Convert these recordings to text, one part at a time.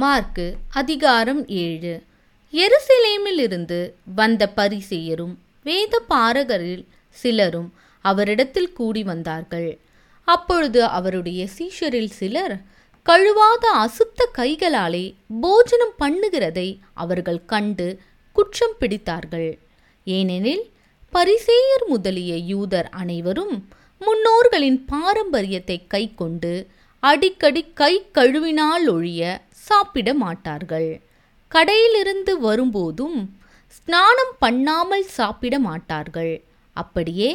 Mark அதிகாரம் ஏழு. எருசலேமிலிருந்து வந்த பரிசேயரும் வேத பாரகரில் சிலரும் அவரிடத்தில் கூடி வந்தார்கள். அப்பொழுது அவருடைய சீஷரில் சிலர் கழுவாத அசுத்த கைகளாலே போஜனம் பண்ணுகிறதை அவர்கள் கண்டு குற்றம் பிடித்தார்கள். ஏனெனில் பரிசேயர் முதலிய யூதர் அனைவரும் முன்னோர்களின் பாரம்பரியத்தை கைக்கொண்டு அடிக்கடி கை கழுவினால் ஒழிய சாப்பிட மாட்டார்கள் கடையிலிருந்து வரும்போதும் ஸ்நானம் பண்ணாமல் சாப்பிட மாட்டார்கள் அப்படியே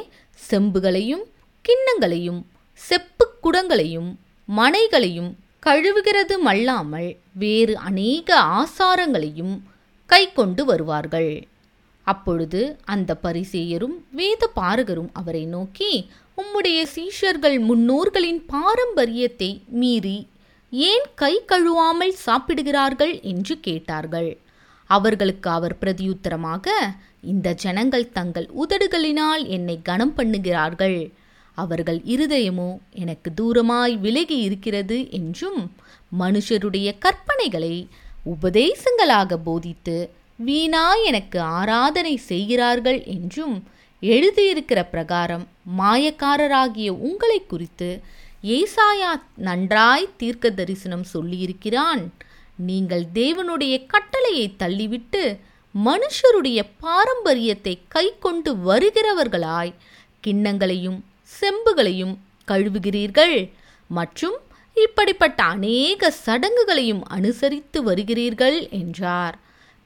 செம்புகளையும் கிண்ணங்களையும் செப்பு குடங்களையும் மனைகளையும் கழுவுகிறது மல்லாமல் வேறு அநேக ஆசாரங்களையும் கை கொண்டு வருவார்கள். அப்பொழுது அந்த பரிசேயரும் வேத பாரகரும் அவரை நோக்கி உம்முடைய சீஷர்கள் முன்னோர்களின் பாரம்பரியத்தை மீறி ஏன் கை கழுவாமல் சாப்பிடுகிறார்கள் என்று கேட்டார்கள். அவர்களுக்கு அவர் பிரதியுத்தரமாக இந்த ஜனங்கள் தங்கள் உதடுகளினால் என்னை கனம் பண்ணுகிறார்கள். அவர்கள் இருதயமோ எனக்கு தூரமாய் விலகி இருக்கிறது என்றும் மனுஷருடைய கற்பனைகளை உபதேசங்களாக போதித்து வீணா எனக்கு ஆராதனை செய்கிறார்கள் என்றும் எழுதியிருக்கிற பிரகாரம் மாயக்காரராகிய உங்களை குறித்து ஏசாயா நன்றாய் தீர்க்க தரிசனம் சொல்லியிருக்கிறான். நீங்கள் தேவனுடைய கட்டளையை தள்ளிவிட்டு மனுஷருடைய பாரம்பரியத்தை கை கொண்டு வருகிறவர்களாய் கிண்ணங்களையும் செம்புகளையும் கழுவுகிறீர்கள். மற்றும் இப்படிப்பட்ட அநேக சடங்குகளையும் அனுசரித்து வருகிறீர்கள் என்றார்.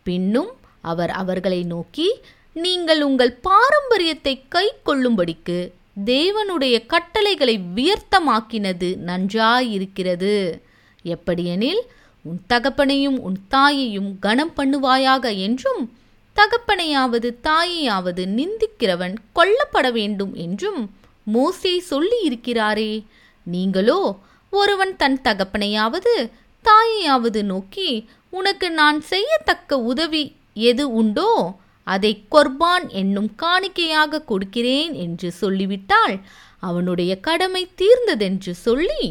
பின்னும் அவர் அவர்களை நோக்கி நீங்கள் உங்கள் பாரம்பரியத்தை கை கொள்ளும்படிக்கு தேவனுடைய கட்டளைகளை வியர்த்தமாக்கினது நன்றாயிருக்கிறது. எப்படியெனில் உன் தகப்பனையும் உன் தாயையும் கனம் பண்ணுவாயாக என்றும் தகப்பனையாவது தாயையாவது நிந்திக்கிறவன் கொல்லப்பட வேண்டும் என்றும் மோசே சொல்லி இருக்கிறாரே நீங்களோ ஒருவன் தன் தகப்பனையாவது தாயையாவது நோக்கி உனக்கு நான் செய்யத்தக்க உதவி எது உண்டோ அதை கொர்பான் என்னும் காணிக்கையாக கொடுக்கிறேன் என்று சொல்லிவிட்டால் அவனுடைய கடமை தீர்ந்ததென்று சொல்லி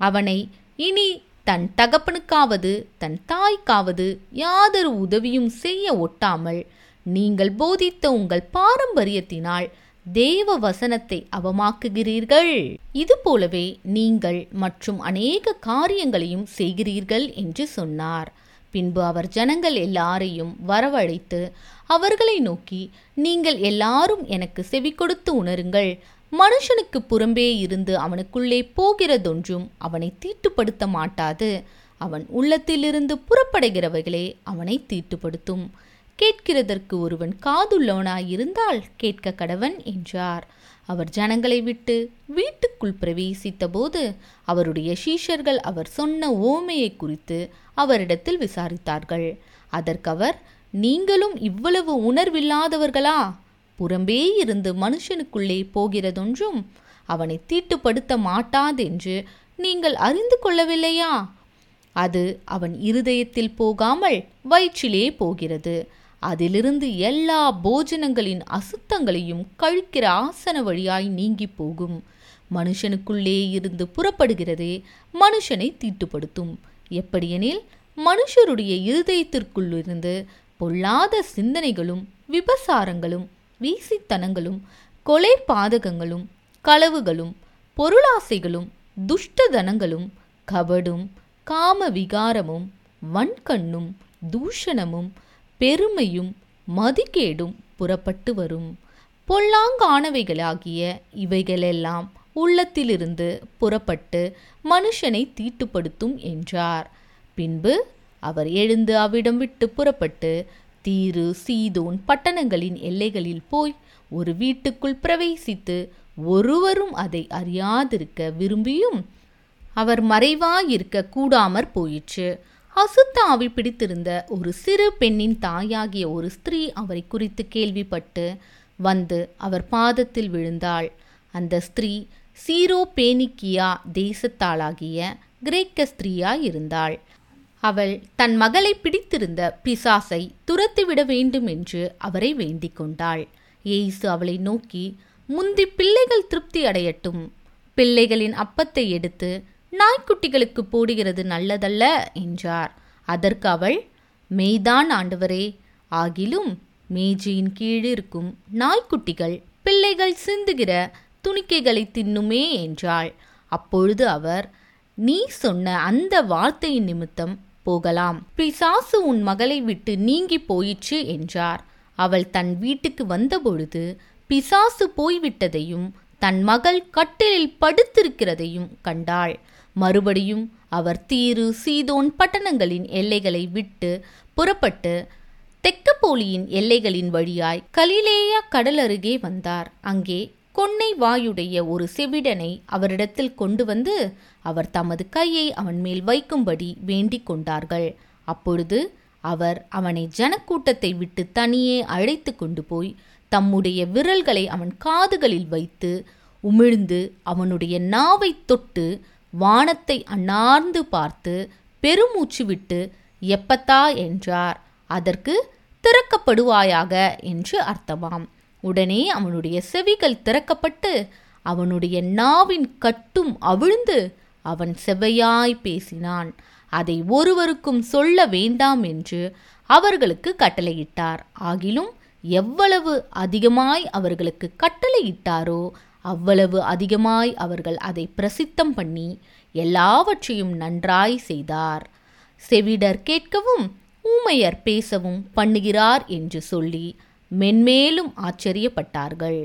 அவனை இனி தன் தகப்பனுக்காவது தன் தாய்க்காவது யாதொரு உதவியும் செய்ய ஒட்டாமல் நீங்கள் போதித்த உங்கள் பாரம்பரியத்தினால் தேவ வசனத்தை அவமாக்குகிறீர்கள். இது போலவே நீங்கள் மற்றும் அநேக காரியங்களையும் செய்கிறீர்கள் என்று சொன்னார். பின்பு அவர் ஜனங்கள் எல்லாரையும் வரவழைத்து அவர்களை நோக்கி நீங்கள் எல்லாரும் எனக்கு செவி கொடுத்து உணருங்கள். மனுஷனுக்கு புறம்பே இருந்து அவனுக்குள்ளே போகிறதொன்றும் அவனை தீட்டுப்படுத்த மாட்டாது. அவன் உள்ளத்திலிருந்து புறப்படுகிறவைகளே அவனை தீட்டுப்படுத்தும். கேட்கிறதற்கு ஒருவன் காதுள்ளவனாயிருந்தால் கேட்க கடவன் என்றார். அவர் ஜனங்களை விட்டு வீட்டுக்குள் பிரவேசித்தபோது அவருடைய சீஷர்கள் அவர் சொன்ன ஓமையை குறித்து அவரிடத்தில் விசாரித்தார்கள். அதற்கவர் நீங்களும் இவ்வளவு உணர்வில்லாதவர்களா? புறம்பே இருந்து மனுஷனுக்குள்ளே போகிறதொன்றும் அவனை தீட்டுப்படுத்த மாட்டாதென்று நீங்கள் அறிந்து கொள்ளவில்லையா? அது அவன் இருதயத்தில் போகாமல் வயிற்றிலே போகிறது. அதிலிருந்து எல்லா போஜனங்களின் அசுத்தங்களையும் கழிக்கிற ஆசன வழியாய் நீங்கி போகும். மனுஷனுக்குள்ளே இருந்து புறப்படுகிறதே மனுஷனை தீட்டுப்படுத்தும். எப்படியெனில் மனுஷருடைய இருதயத்திற்குள்ளிருந்து பொல்லாத சிந்தனைகளும் விபசாரங்களும் வீசித்தனங்களும் கொலை பாதகங்களும் களவுகளும் பொருளாசைகளும் துஷ்டதனங்களும் கபடும் காம விகாரமும் வன்கண்ணும் தூஷணமும் பெருமையும் மதிக்கேடும் புறப்பட்டு வரும். பொல்லாங்கானவைகளாகிய இவைகளெல்லாம் உள்ளத்திலிருந்து புறப்பட்டு மனுஷனை தீட்டுப்படுத்தும் என்றார். பின்பு அவர் எழுந்து அவ்விடம் விட்டு புறப்பட்டு தீரு சீதோன் பட்டணங்களின் எல்லைகளில் போய் ஒரு வீட்டுக்குள் பிரவேசித்து ஒருவரும் அதை அறியாதிருக்க விரும்பியும் அவர் மறைவாயிருக்க கூடாமற் போயிற்று. அசுத்த பிடித்திருந்த ஒரு சிறு பெண்ணின் தாயாகிய ஒரு ஸ்திரீ அவரை குறித்து கேள்விப்பட்டு வந்து அவர் பாதத்தில் விழுந்தாள். அந்த ஸ்திரீ சீரோ பேனிக்கியா தேசத்தாளாகிய கிரேக்க ஸ்திரீயாய் இருந்தாள் அவள் தன் மகளை பிடித்திருந்த பிசாசை துரத்திவிட வேண்டும் என்று அவரை வேண்டிக் கொண்டாள். ஏசு அவளை நோக்கி முந்தி பிள்ளைகள் திருப்தி அடையட்டும். பிள்ளைகளின் அப்பத்தை எடுத்து நாய்க்குட்டிகளுக்கு போடுகிறது நல்லதல்ல என்றார். அதற்கு அவள் மெய்தான் ஆண்டவரே ஆகிலும் மேஜையின் கீழிருக்கும் நாய்க்குட்டிகள் பிள்ளைகள் சிந்துகிற துணிக்கைகளை தின்னுமே என்றாள். அப்பொழுது அவர் நீ சொன்ன அந்த வார்த்தையின் நிமித்தம் போகலாம். பிசாசு உன் மகளை விட்டு நீங்கி போயிற்று என்றார். அவள் தன் வீட்டுக்கு வந்தபொழுது பிசாசு போய்விட்டதையும் தன் மகள் கட்டிலில் படுத்திருக்கிறதையும் கண்டாள். மறுபடியும் அவர் தீரு சீதோன் பட்டணங்களின் எல்லைகளை விட்டு புறப்பட்டு தெக்கப்போலியின் எல்லைகளின் வழியாய் கலிலேயா கடல் அருகே வந்தார். அங்கே கொன்னை வாயுடைய ஒரு செவிடனை அவரிடத்தில் கொண்டு வந்து அவர் தமது கையை அவன் மேல் வைக்கும்படி வேண்டிக் கொண்டார்கள். அப்பொழுது அவர் அவனை ஜனக்கூட்டத்தை விட்டு தனியே அழைத்து கொண்டு போய் தம்முடைய விரல்களை அவன் காதுகளில் வைத்து உமிழ்ந்து அவனுடைய நாவை தொட்டு வானத்தை அண்ணார்ந்து பார்த்து பெருமூச்சு விட்டு எப்பத்தா என்றார். அதற்கு திறக்கப்படுவாயாக என்று அர்த்தமாம். உடனே அவனுடைய செவிகள் திறக்கப்பட்டு அவனுடைய நாவின் கட்டும் அவிழ்ந்து அவன் செவ்வையாய் பேசினான். அதை ஒருவருக்கும் சொல்ல வேண்டாம் என்று அவர்களுக்கு கட்டளையிட்டார். ஆகிலும் எவ்வளவு அதிகமாய் அவர்களுக்கு கட்டளையிட்டாரோ அவ்வளவு அதிகமாய் அவர்கள் அதை பிரசித்தம் பண்ணி எல்லாவற்றையும் நன்றாய் செய்தார். செவிடர் கேட்கவும் ஊமையர் பேசவும் பண்ணுகிறார் என்று சொல்லி மென்மேலும் ஆச்சரியப்பட்டார்கள்.